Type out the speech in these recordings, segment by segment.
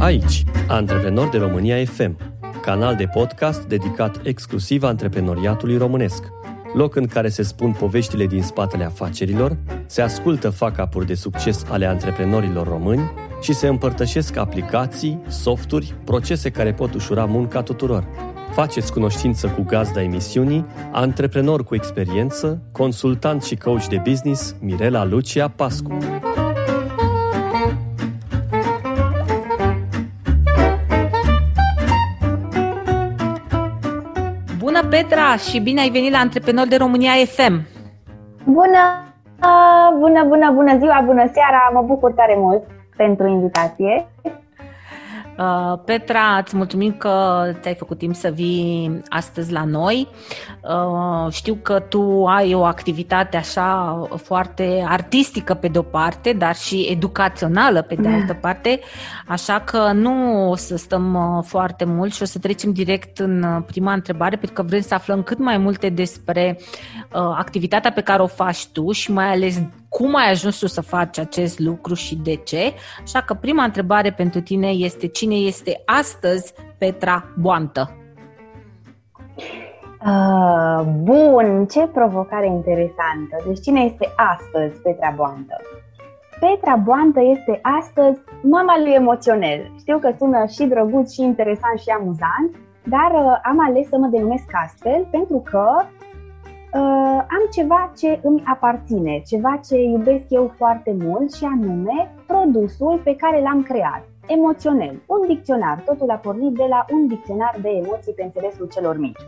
Aici, Antreprenori de România FM, canal de podcast dedicat exclusiv antreprenoriatului românesc. Loc în care se spun poveștile din spatele afacerilor, se ascultă facapuri de succes ale antreprenorilor români și se împărtășesc aplicații, softuri, procese care pot ușura munca tuturor. Faceți cunoștință cu gazda emisiunii, antreprenor cu experiență, consultant și coach de business Mirela Lucia Pascu. Bună, Petra, și bine ai venit la Antreprenor de România FM. Bună! Bună, bună, bună ziua, bună seara! Mă bucur tare mult pentru invitație. Uh, Petra, îți mulțumim că ți-ai făcut timp să vii astăzi la noi. Uh, știu că tu ai o activitate așa foarte artistică pe de-o parte, dar și educațională pe de altă parte, așa că nu o să stăm uh, foarte mult și o să trecem direct în prima întrebare, pentru că vrem să aflăm cât mai multe despre activitatea pe care o faci tu și mai ales cum ai ajuns tu să faci acest lucru și de ce. Așa că prima întrebare pentru tine este cine este astăzi Petra Boantă? Uh, bun, ce provocare interesantă. Deci cine este astăzi Petra Boantă? Petra Boantă este astăzi mama lui emoționel. Știu că sună și drăguț și interesant și amuzant, dar uh, am ales să mă denumesc astfel pentru că uh, am ceva ce îmi aparține, ceva ce iubesc eu foarte mult și anume produsul pe care l-am creat, emoționel, un dicționar. Totul a pornit de la un dicționar de emoții pe înțelesul celor mici.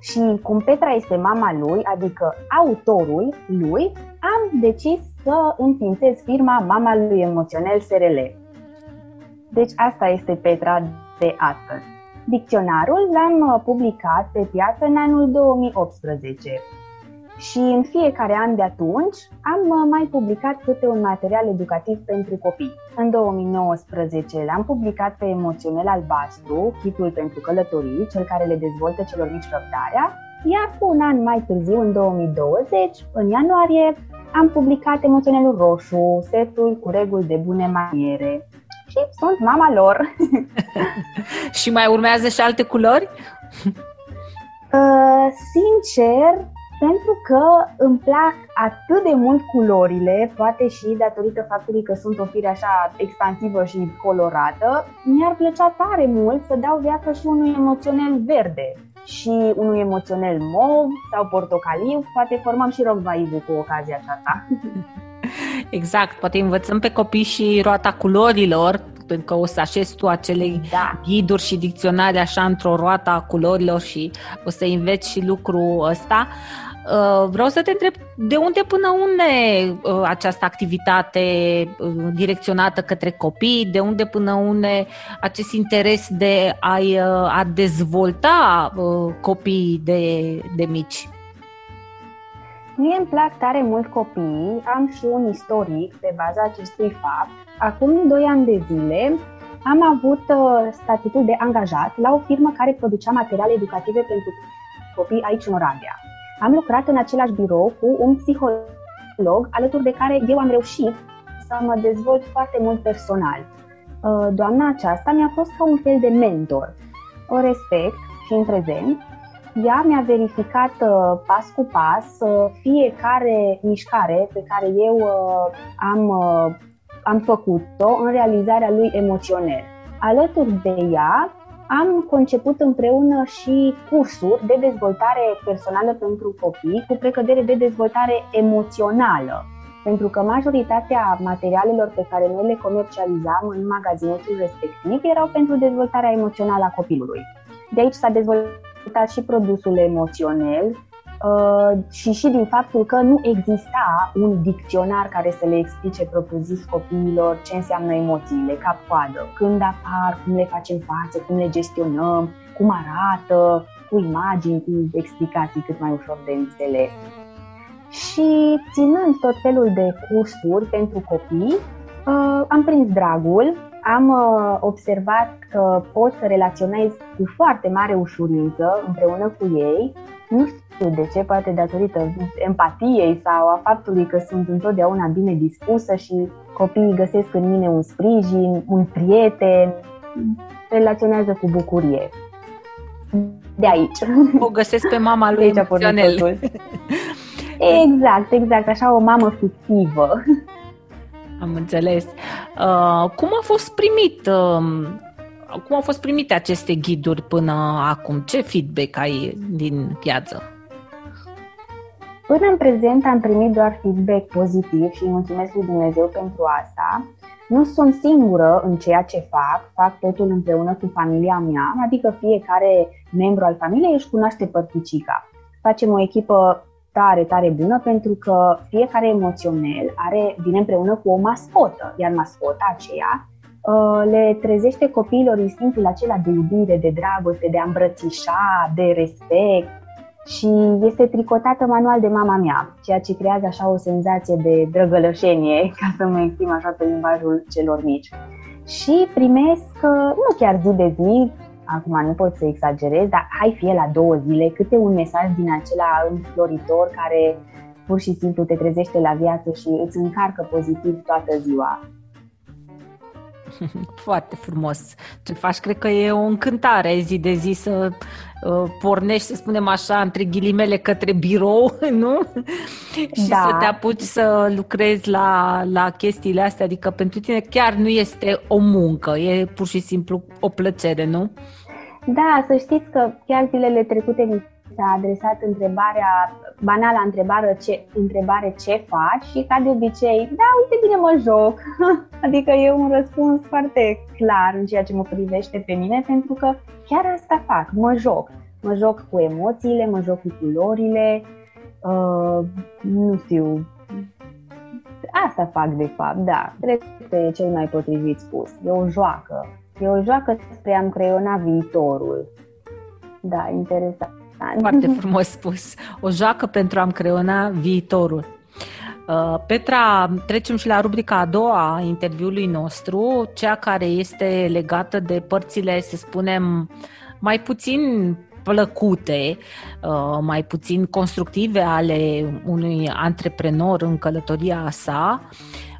Și cum Petra este mama lui, adică autorul lui, am decis să înființez firma Mama lui Emoționel SRL. Deci asta este Petra de astăzi. Dicționarul l-am uh, publicat pe piață în anul 2018 și în fiecare an de atunci am uh, mai publicat câte un material educativ pentru copii. În 2019 l-am publicat pe Emoționel Albastru, kitul pentru călătorii, cel care le dezvoltă celor mici răbdarea, iar cu un an mai târziu, în 2020, în ianuarie, am publicat Emoționelul Roșu, setul cu reguli de bune maniere, și sunt mama lor. și mai urmează și alte culori? Uh, sincer, pentru că îmi plac atât de mult culorile, poate și datorită faptului că sunt o fire așa expansivă și colorată, mi-ar plăcea tare mult să dau viață și unui emoționel verde și unui emoționel mov sau portocaliu, poate formăm și rockvaibu cu ocazia aceasta. Exact, poate învățăm pe copii și roata culorilor, pentru că o să așezi tu acele da. ghiduri și dicționare așa într-o roată a culorilor și o să înveți și lucrul ăsta. Uh, vreau să te întreb de unde până unde uh, această activitate uh, direcționată către copii, de unde până unde acest interes de a, a dezvolta copiii de, de mici? Mie îmi plac tare mult copiii, am și un istoric pe baza acestui fapt. Acum 2 ani de zile am avut uh, statutul de angajat la o firmă care producea materiale educative pentru copii aici în Oradea. Am lucrat în același birou cu un psiholog alături de care eu am reușit să mă dezvolt foarte mult personal. Uh, doamna aceasta mi-a fost ca un fel de mentor. O respect și în prezent ea mi-a verificat uh, pas cu pas uh, fiecare mișcare pe care eu uh, am, uh, am făcut-o în realizarea lui emoționel. Alături de ea am conceput împreună și cursuri de dezvoltare personală pentru copii cu precădere de dezvoltare emoțională. Pentru că majoritatea materialelor pe care noi le comercializam în magazinuțul respectiv erau pentru dezvoltarea emoțională a copilului. De aici s-a dezvoltat și produsul emoționel, Uh, și și din faptul că nu exista un dicționar care să le explice propriu-zis copiilor ce înseamnă emoțiile, ca coadă, când apar, cum le facem față, cum le gestionăm, cum arată, cu imagini, cu explicații cât mai ușor de înțeles. Și ținând tot felul de cursuri pentru copii, uh, am prins dragul, am uh, observat că pot să relaționez cu foarte mare ușurință împreună cu ei. Nu știu de ce, poate datorită empatiei sau a faptului că sunt întotdeauna bine dispusă și copiii găsesc în mine un sprijin, un prieten, relaționează cu bucurie. De aici. O găsesc pe mama lui emoționel. Exact, exact, așa o mamă fictivă. Am înțeles. Uh, cum a fost primit uh, cum au fost primite aceste ghiduri până acum? Ce feedback ai din piață? Până în prezent am primit doar feedback pozitiv și mulțumesc lui Dumnezeu pentru asta. Nu sunt singură în ceea ce fac, fac totul împreună cu familia mea, adică fiecare membru al familiei își cunoaște părticica. Facem o echipă tare, tare bună pentru că fiecare emoționel are, vine împreună cu o mascotă, iar mascota aceea uh, le trezește copiilor instinctul acela de iubire, de dragoste, de a îmbrățișa, de respect și este tricotată manual de mama mea, ceea ce creează așa o senzație de drăgălășenie, ca să mă exprim așa pe limbajul celor mici. Și primesc, uh, nu chiar zi de zi, acum nu pot să exagerez, dar hai fie la două zile câte un mesaj din acela înfloritor care pur și simplu te trezește la viață și îți încarcă pozitiv toată ziua. Foarte frumos. Ce faci, cred că e o încântare zi de zi să uh, pornești, să spunem așa, între ghilimele către birou, nu? și da. să te apuci să lucrezi la, la chestiile astea. Adică pentru tine chiar nu este o muncă, e pur și simplu o plăcere, nu? Da, să știți că chiar zilele trecute mi s-a adresat întrebarea, banala întrebare ce, întrebare ce faci și ca de obicei, da, uite bine mă joc. adică e un răspuns foarte clar în ceea ce mă privește pe mine pentru că chiar asta fac, mă joc. Mă joc cu emoțiile, mă joc cu culorile, uh, nu știu, asta fac de fapt, da, cred că e cel mai potrivit spus. E o joacă, E o joacă spre a-mi creiona viitorul. Da, interesant. Foarte frumos spus. O joacă pentru a-mi creiona viitorul. Uh, Petra, trecem și la rubrica a doua a interviului nostru, cea care este legată de părțile, să spunem, mai puțin plăcute, uh, mai puțin constructive ale unui antreprenor în călătoria sa,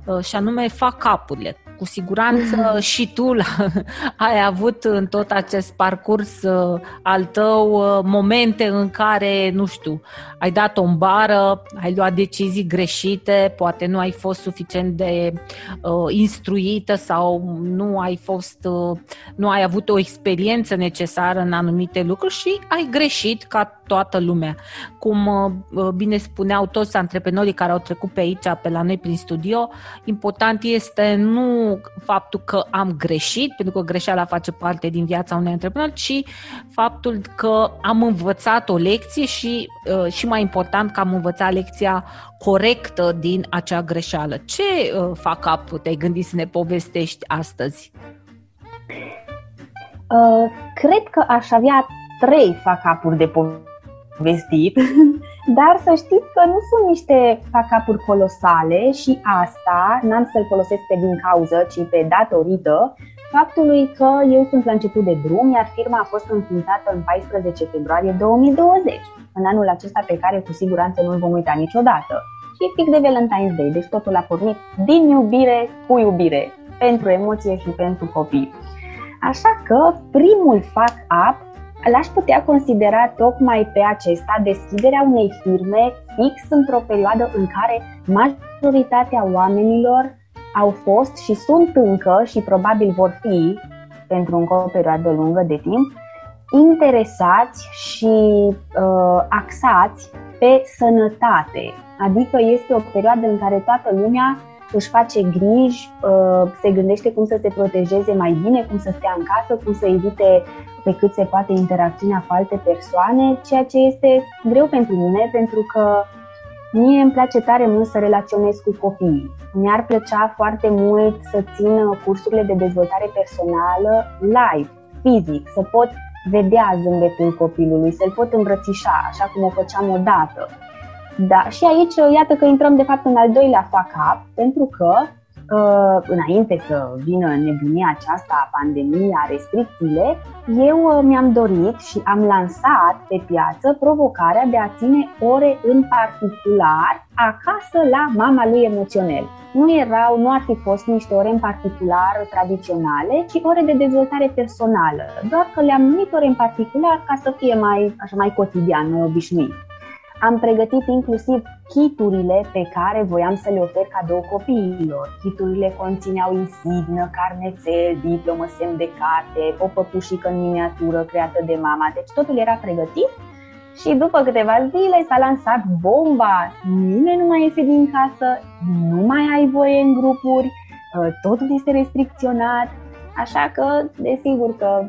uh, și anume fac capurile cu siguranță mm-hmm. și tu ai avut în tot acest parcurs uh, al tău uh, momente în care, nu știu, ai dat o bară, ai luat decizii greșite, poate nu ai fost suficient de uh, instruită sau nu ai fost, uh, nu ai avut o experiență necesară în anumite lucruri și ai greșit ca toată lumea. Cum uh, bine spuneau toți antreprenorii care au trecut pe aici, pe la noi prin studio, important este nu faptul că am greșit, pentru că greșeala face parte din viața unui antreprenor, ci faptul că am învățat o lecție și, uh, și mai important că am învățat lecția corectă din acea greșeală. Ce uh, fac cap te-ai gândit să ne povestești astăzi? Uh, cred că aș avea trei facapuri de povestit, dar să știți că nu sunt niște facapuri colosale și asta n-am să-l folosesc pe din cauză, ci pe datorită faptului că eu sunt la început de drum, iar firma a fost înființată în 14 februarie 2020, în anul acesta pe care cu siguranță nu-l vom uita niciodată. Și e pic de Valentine's Day, deci totul a pornit din iubire cu iubire, pentru emoție și pentru copii. Așa că primul fac up l-aș putea considera tocmai pe acesta deschiderea unei firme fix într-o perioadă în care majoritatea oamenilor au fost și sunt încă și probabil vor fi pentru încă o perioadă lungă de timp interesați și uh, axați pe sănătate. Adică este o perioadă în care toată lumea își face griji, uh, se gândește cum să se protejeze mai bine, cum să stea în casă, cum să evite pe cât se poate interacțiunea cu alte persoane, ceea ce este greu pentru mine, pentru că mie îmi place tare mult să relaționez cu copiii. Mi-ar plăcea foarte mult să țin cursurile de dezvoltare personală live, fizic, să pot vedea zâmbetul copilului, să-l pot îmbrățișa, așa cum o făceam odată. Da, și aici iată că intrăm de fapt în al doilea fuck up, pentru că uh, înainte să vină nebunia aceasta, pandemia, restricțiile, eu uh, mi-am dorit și am lansat pe piață provocarea de a ține ore în particular acasă la mama lui emoționel. Nu erau, nu ar fi fost niște ore în particular tradiționale, ci ore de dezvoltare personală, doar că le-am numit ore în particular ca să fie mai, așa, mai cotidian, mai obișnuit. Am pregătit inclusiv kiturile pe care voiam să le ofer cadou copiilor. Kiturile conțineau insignă, carnețel, diplomă, semn de carte, o păpușică în miniatură creată de mama. Deci totul era pregătit și după câteva zile s-a lansat bomba. Nimeni nu mai iese din casă, nu mai ai voie în grupuri, ă, totul este restricționat. Așa că, desigur că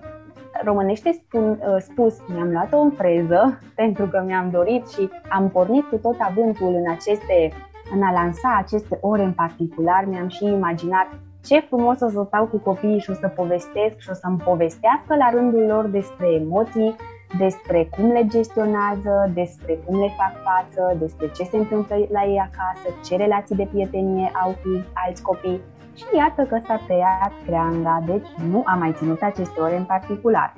românește spun, uh, spus, mi-am luat-o în freză pentru că mi-am dorit și am pornit cu tot avântul în aceste, în a lansa aceste ore în particular, mi-am și imaginat ce frumos o să stau cu copiii și o să povestesc și o să-mi povestească la rândul lor despre emoții, despre cum le gestionează, despre cum le fac față, despre ce se întâmplă la ei acasă, ce relații de prietenie au cu alți copii. Și iată că s-a tăiat creanga, deci nu am mai ținut aceste ore în particular.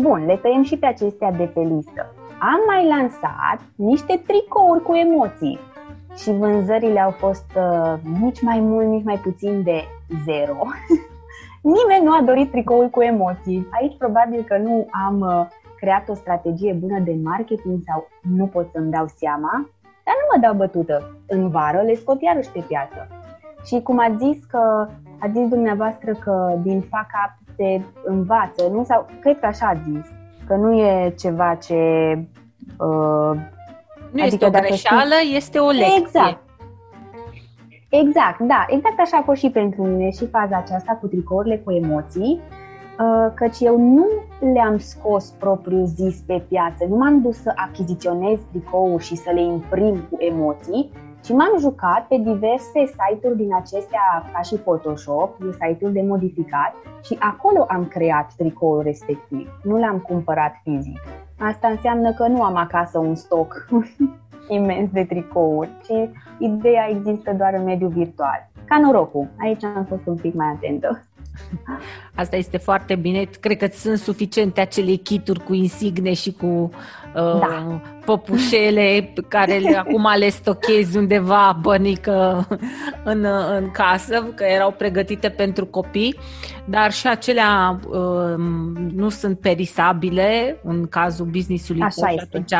Bun, le tăiem și pe acestea de pe listă. Am mai lansat niște tricouri cu emoții și vânzările au fost uh, nici mai mult, nici mai puțin de zero. Nimeni nu a dorit tricouri cu emoții. Aici probabil că nu am uh, creat o strategie bună de marketing sau nu pot să-mi dau seama, dar nu mă dau bătută. În vară le scot iarăși pe piață. Și cum a zis că a zis dumneavoastră că din faca se învață, nu? Sau cred că așa a zis, că nu e ceva ce... Uh, nu adică este o greșeală, știi... este o lecție. Exact. Exact, da, exact așa a fost și pentru mine și faza aceasta cu tricourile cu emoții, uh, căci eu nu le-am scos propriu zis pe piață, nu m-am dus să achiziționez tricouri și să le imprim cu emoții, și m-am jucat pe diverse site-uri din acestea, ca și Photoshop, site-uri de modificat și acolo am creat tricoul respectiv. Nu l-am cumpărat fizic. Asta înseamnă că nu am acasă un stoc imens de tricouri, ci ideea există doar în mediul virtual. Ca norocul, aici am fost un pic mai atentă. Asta este foarte bine. Cred că sunt suficiente acele kituri cu insigne și cu uh, da. păpușele pe care le, acum le stochezi undeva bănică în, în casă, că erau pregătite pentru copii, dar și acelea uh, nu sunt perisabile în cazul business-ului Așa și atunci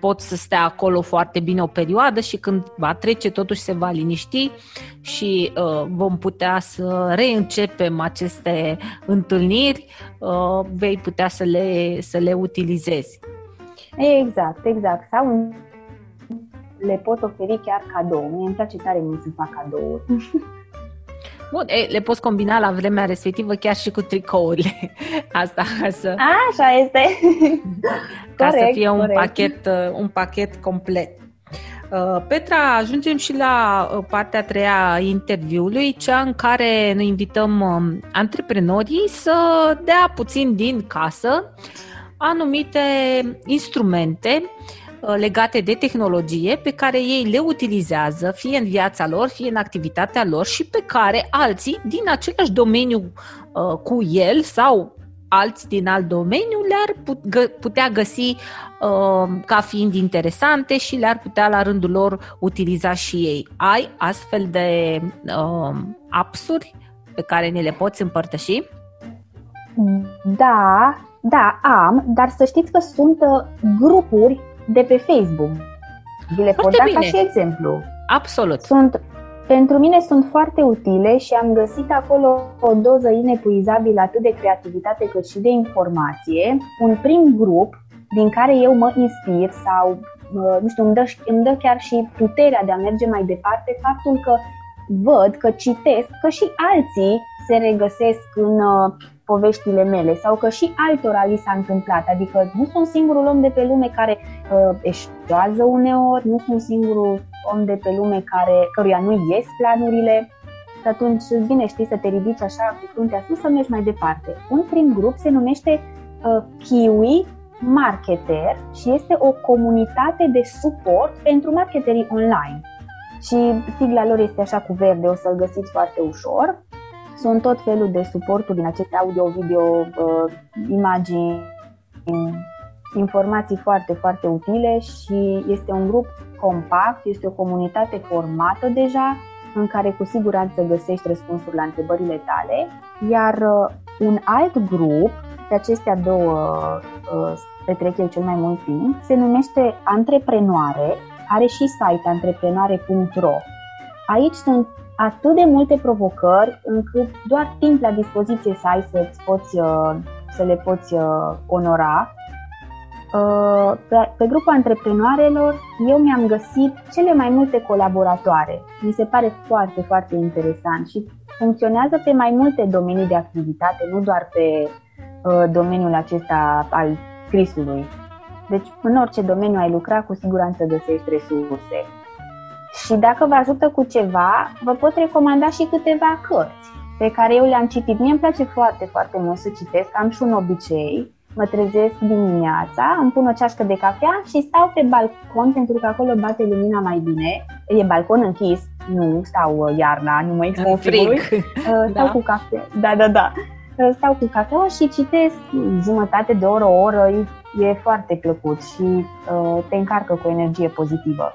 pot să stea acolo foarte bine o perioadă și când va trece totuși se va liniști și uh, vom putea să reîncepem aceste întâlniri, uh, vei putea să le, să le utilizezi. Exact, exact. Sau le pot oferi chiar cadou. Mie îmi place tare mult să fac cadouri. Bun, e, le poți combina la vremea respectivă chiar și cu tricourile. Asta ca să... A, așa este. ca corect, să fie un pachet, uh, un pachet complet. Uh, Petra, ajungem și la uh, partea a treia a interviului, cea în care ne invităm um, antreprenorii să dea puțin din casă anumite instrumente uh, legate de tehnologie pe care ei le utilizează fie în viața lor, fie în activitatea lor și pe care alții din același domeniu cu el sau alți din alt domeniu le-ar putea găsi uh, ca fiind interesante și le-ar putea la rândul lor utiliza și ei. Ai astfel de uh, apsuri pe care ne le poți împărtăși? Da, Da, am, dar să știți că sunt uh, grupuri de pe Facebook. Vi le pot Foarte da bine. ca și exemplu. Absolut. Sunt, pentru mine sunt foarte utile și am găsit acolo o doză inepuizabilă atât de creativitate cât și de informație. Un prim grup din care eu mă inspir sau, uh, nu știu, îmi dă, îmi dă chiar și puterea de a merge mai departe, faptul că văd, că citesc, că și alții se regăsesc în uh, poveștile mele sau că și altora li s-a întâmplat. Adică nu sunt singurul om de pe lume care uh, eșuează uneori, nu sunt singurul om de pe lume care, căruia nu ies planurile. Și atunci îți vine, știi, să te ridici așa cu fruntea sus să mergi mai departe. Un prim grup se numește uh, Kiwi Marketer și este o comunitate de suport pentru marketerii online. Și sigla lor este așa cu verde, o să-l găsiți foarte ușor. Sunt tot felul de suporturi din aceste audio, video, uh, imagini, informații foarte, foarte utile și este un grup compact, este o comunitate formată deja în care cu siguranță găsești răspunsuri la întrebările tale, iar uh, un alt grup, pe acestea două uh, petrec eu cel mai mult timp, se numește Antreprenoare, are și site antreprenoare.ro. Aici sunt atât de multe provocări încât doar timp la dispoziție să ai să, poți, uh, să le poți uh, onora. Uh, Pe, pe grupul antreprenoarelor eu mi-am găsit cele mai multe colaboratoare. Mi se pare foarte, foarte interesant și funcționează pe mai multe domenii de activitate, nu doar pe domeniul acesta al scrisului. Deci în orice domeniu ai lucra, cu siguranță găsești resurse. Și dacă vă ajută cu ceva, vă pot recomanda și câteva cărți pe care eu le-am citit. Mie îmi place foarte, foarte mult să citesc, am și un obicei. Mă trezesc dimineața, îmi pun o ceașcă de cafea și stau pe balcon pentru că acolo bate lumina mai bine. E balcon închis, nu stau iarna, nu mă expun frig. Stau Da. cu cafea. Da, da, da. Stau cu cafea și citesc jumătate de oră, o oră, e foarte plăcut și uh, te încarcă cu energie pozitivă.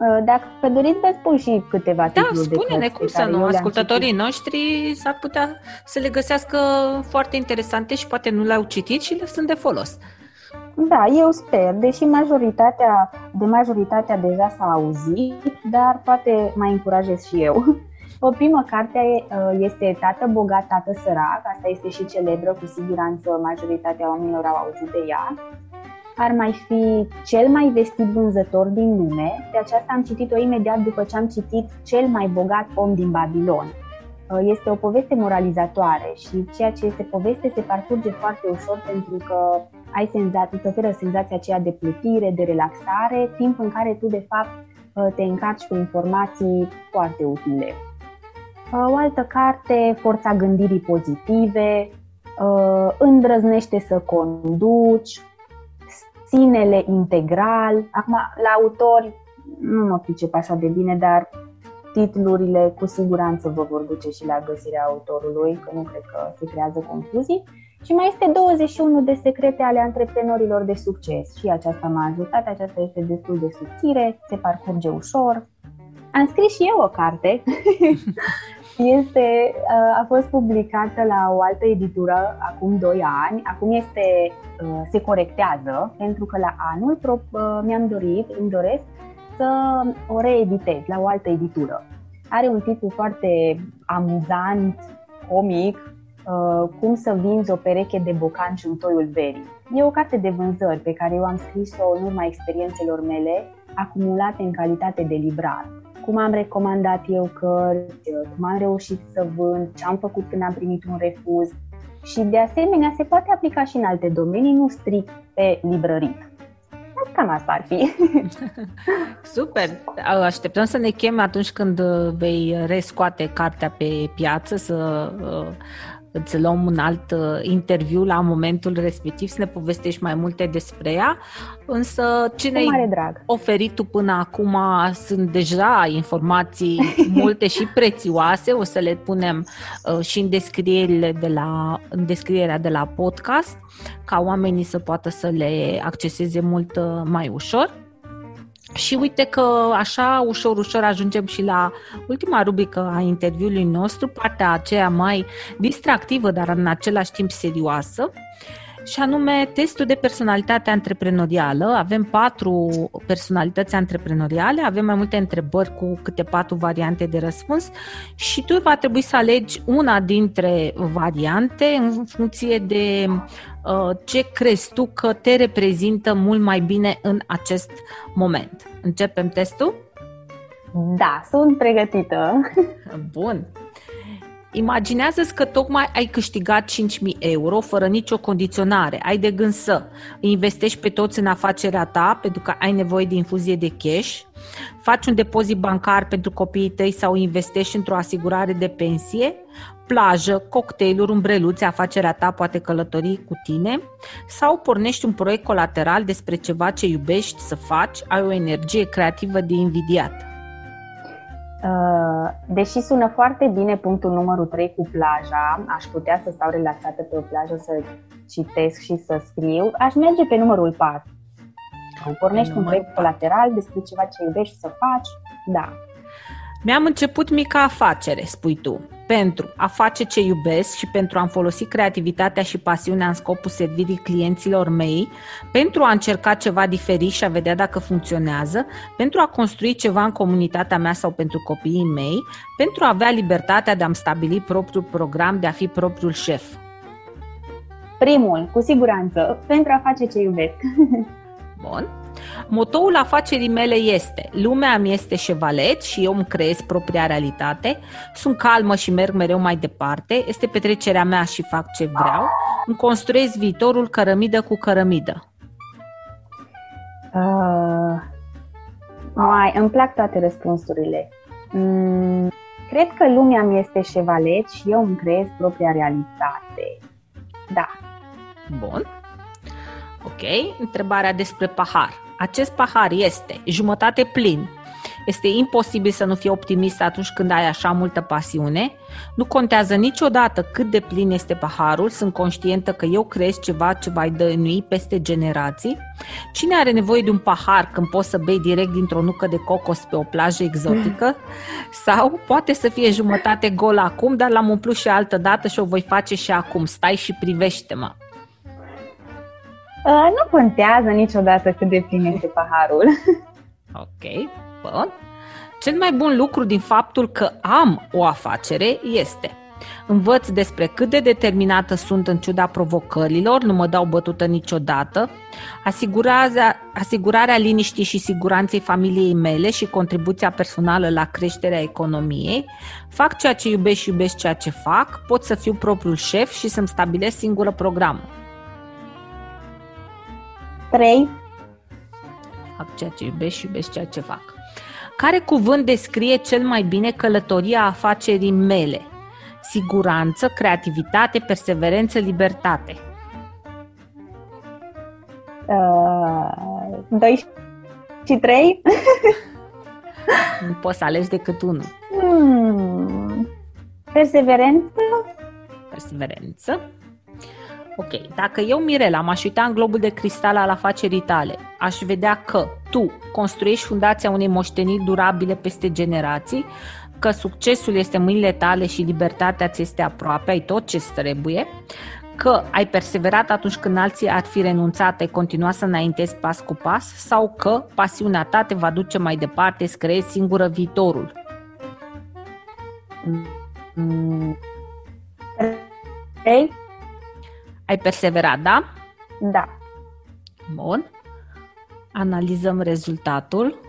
Uh, Dacă doriți, vă spun și câteva Da, titluri de spune-ne cărți cum pe să care nu. eu le-am Ascultătorii citit. noștri s-ar putea să le găsească foarte interesante și poate nu le-au citit și le sunt de folos. Da, eu sper, deși majoritatea, de majoritatea deja s-a auzit, dar poate mai încurajez și eu. O primă carte uh, este Tată bogat, tată sărac, asta este și celebră, cu siguranță majoritatea oamenilor au auzit de ea. Ar mai fi Cel mai vestit vânzător din lume, pe aceasta am citit-o imediat după ce am citit Cel mai bogat om din Babilon. Uh, Este o poveste moralizatoare și ceea ce este poveste se parcurge foarte ușor pentru că ai senzația, îți oferă senzația aceea de plutire, de relaxare, timp în care tu de fapt uh, te încarci cu informații foarte utile. Uh, O altă carte, Forța gândirii pozitive, uh, Îndrăznește să conduci, Ținele integral. Acum, la autori nu mă pricep așa de bine, dar titlurile cu siguranță vă vor duce și la găsirea autorului, că nu cred că se creează confuzii. Și mai este 21 de secrete ale antreprenorilor de succes. Și aceasta m-a ajutat, aceasta este destul de subțire, se parcurge ușor. Am scris și eu o carte. este, a fost publicată la o altă editură acum 2 ani. Acum este, se corectează, pentru că la anul pro- mi-am dorit, îmi doresc să o reeditez la o altă editură. Are un titlu foarte amuzant, comic, uh, cum să vinzi o pereche de bocanci în toiul verii. E o carte de vânzări pe care eu am scris-o în urma experiențelor mele acumulate în calitate de librar. Cum am recomandat eu cărți, cum am reușit să vând, ce am făcut când am primit un refuz și de asemenea se poate aplica și în alte domenii, nu strict pe librărit. Cam asta ar fi. Super! Așteptăm să ne chemi atunci când uh, vei rescoate cartea pe piață, să uh, îți luăm un alt uh, interviu la momentul respectiv, să ne povestești mai multe despre ea. Însă ce Cu mare ne-ai drag. oferit tu până acum sunt deja informații multe și prețioase, o să le punem uh, și în descrierile de la, în descrierea de la podcast, ca oamenii să poată să le acceseze mult uh, mai ușor. Și uite că așa ușor, ușor ajungem și la ultima rubrică a interviului nostru, partea aceea mai distractivă, dar în același timp serioasă. Și anume testul de personalitate antreprenorială. Avem patru personalități antreprenoriale, avem mai multe întrebări cu câte patru variante de răspuns și tu va trebui să alegi una dintre variante în funcție de uh, ce crezi tu că te reprezintă mult mai bine în acest moment. Începem testul? Da, sunt pregătită. Bun. Imaginează-ți că tocmai ai câștigat 5.000 euro fără nicio condiționare. Ai de gând să investești pe toți în afacerea ta pentru că ai nevoie de infuzie de cash, faci un depozit bancar pentru copiii tăi sau investești într-o asigurare de pensie, plajă, cocktailuri, umbreluțe, afacerea ta poate călători cu tine sau pornești un proiect colateral despre ceva ce iubești să faci, ai o energie creativă de invidiat. Uh, deși sună foarte bine punctul numărul 3 cu plaja, aș putea să stau relaxată pe o plajă să citesc și să scriu, aș merge pe numărul 4. Pornești un proiect colateral despre ceva ce iubești să faci, da. Mi-am început mica afacere, spui tu pentru a face ce iubesc și pentru a-mi folosi creativitatea și pasiunea în scopul servirii clienților mei, pentru a încerca ceva diferit și a vedea dacă funcționează, pentru a construi ceva în comunitatea mea sau pentru copiii mei, pentru a avea libertatea de a-mi stabili propriul program, de a fi propriul șef. Primul, cu siguranță, pentru a face ce iubesc. Bun. Motoul afacerii mele este Lumea mi este șevalet și eu îmi creez propria realitate, sunt calmă și merg mereu mai departe, este petrecerea mea și fac ce vreau, îmi construiesc viitorul cărămidă cu cărămidă. Uh, mai, îmi plac toate răspunsurile. Mm, cred că lumea mi este șevalet și eu îmi creez propria realitate. Da. Bun. Ok, întrebarea despre pahar. Acest pahar este jumătate plin. Este imposibil să nu fii optimist atunci când ai așa multă pasiune. Nu contează niciodată cât de plin este paharul, sunt conștientă că eu creez ceva ce va dănui peste generații. Cine are nevoie de un pahar când poți să bei direct dintr-o nucă de cocos pe o plajă exotică? Sau poate să fie jumătate gol acum, dar l-am umplut și altă dată și o voi face și acum. Stai și privește-mă. Uh, nu contează niciodată cât de plin este paharul. Ok, bun. Cel mai bun lucru din faptul că am o afacere este Învăț despre cât de determinată sunt în ciuda provocărilor, nu mă dau bătută niciodată, asigurarea, asigurarea liniștii și siguranței familiei mele și contribuția personală la creșterea economiei, fac ceea ce iubesc și iubesc ceea ce fac, pot să fiu propriul șef și să-mi stabilesc singură programul. 3. Fac ceea ce iubesc și iubesc ceea ce fac. Care cuvânt descrie cel mai bine călătoria afacerii mele? Siguranță, creativitate, perseverență, libertate. Uh, 2 și 3? nu poți să alegi decât unul. Hmm. Perseverență? Perseverență. Ok, dacă eu, Mirela, m-aș uita în globul de cristal al afacerii tale, aș vedea că tu construiești fundația unei moșteniri durabile peste generații, că succesul este în mâinile tale și libertatea ți este aproape, ai tot ce trebuie, că ai perseverat atunci când alții ar fi renunțat, ai continua să înaintezi pas cu pas sau că pasiunea ta te va duce mai departe, să creezi singură viitorul. Mm. Hey. Ai perseverat, da? Da. Bun. Analizăm rezultatul.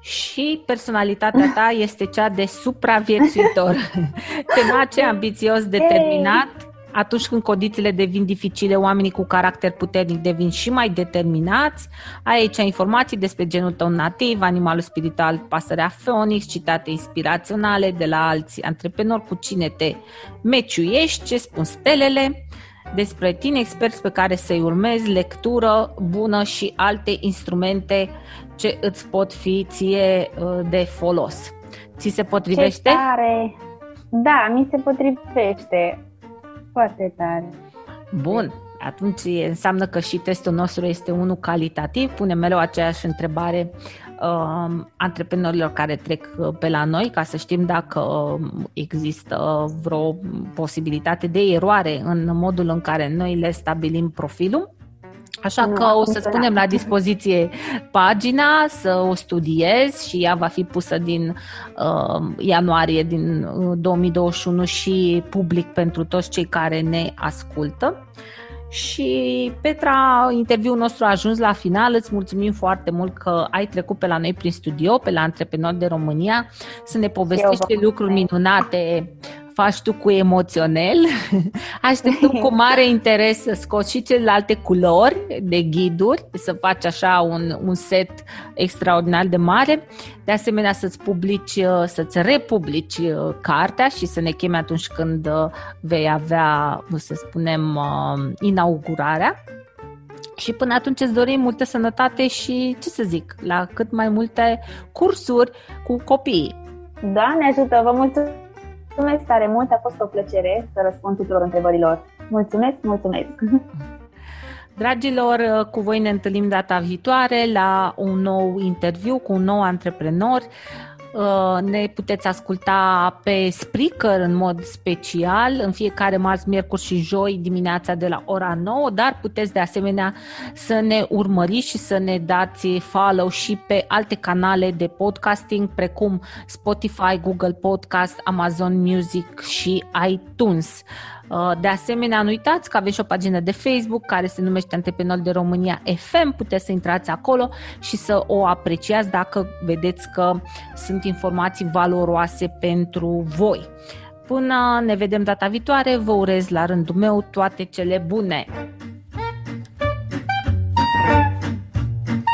Și personalitatea ta este cea de supraviețuitor. Tenace, ambițios, determinat. Atunci când condițiile devin dificile, oamenii cu caracter puternic devin și mai determinați. Ai aici informații despre genul tău nativ, animalul spiritual, pasărea Phoenix, citate inspiraționale de la alți antreprenori cu cine te meciuiești, ce spun stelele despre tine, experți pe care să-i urmezi, lectură bună și alte instrumente ce îți pot fi ție uh, de folos. Ți se potrivește? Ce tare! Da, mi se potrivește. Foarte tare. Bun, atunci înseamnă că și testul nostru este unul calitativ. Punem mereu aceeași întrebare uh, antreprenorilor care trec pe la noi, ca să știm dacă există vreo posibilitate de eroare în modul în care noi le stabilim profilul. Așa că o să spunem la dispoziție pagina, să o studiez și ea va fi pusă din uh, ianuarie din 2021 uh, și public pentru toți cei care ne ascultă. Și Petra, interviul nostru a ajuns la final. Îți mulțumim foarte mult că ai trecut pe la noi prin studio, pe la Antreprenori de România, să ne povestești lucruri minunate faci tu cu emoționel. Așteptăm cu mare interes să scoți și celelalte culori de ghiduri, să faci așa un, un set extraordinar de mare. De asemenea, să-ți publici, să-ți republici uh, cartea și să ne chemi atunci când uh, vei avea, să spunem, uh, inaugurarea. Și până atunci îți dorim multă sănătate și, ce să zic, la cât mai multe cursuri cu copiii. Da, ne ajută, vă mulțumesc! Mulțumesc tare mult, a fost o plăcere să răspund tuturor întrebărilor. Mulțumesc, mulțumesc! Dragilor, cu voi ne întâlnim data viitoare la un nou interviu cu un nou antreprenor. Uh, ne puteți asculta pe Spreaker în mod special în fiecare marți, miercuri și joi dimineața de la ora 9, dar puteți de asemenea să ne urmăriți și să ne dați follow și pe alte canale de podcasting precum Spotify, Google Podcast, Amazon Music și iTunes. Uh, de asemenea, nu uitați că avem și o pagină de Facebook care se numește Antreprenori de România FM. Puteți să intrați acolo și să o apreciați dacă vedeți că sunt informații valoroase pentru voi. Până ne vedem data viitoare, vă urez la rândul meu toate cele bune! thank you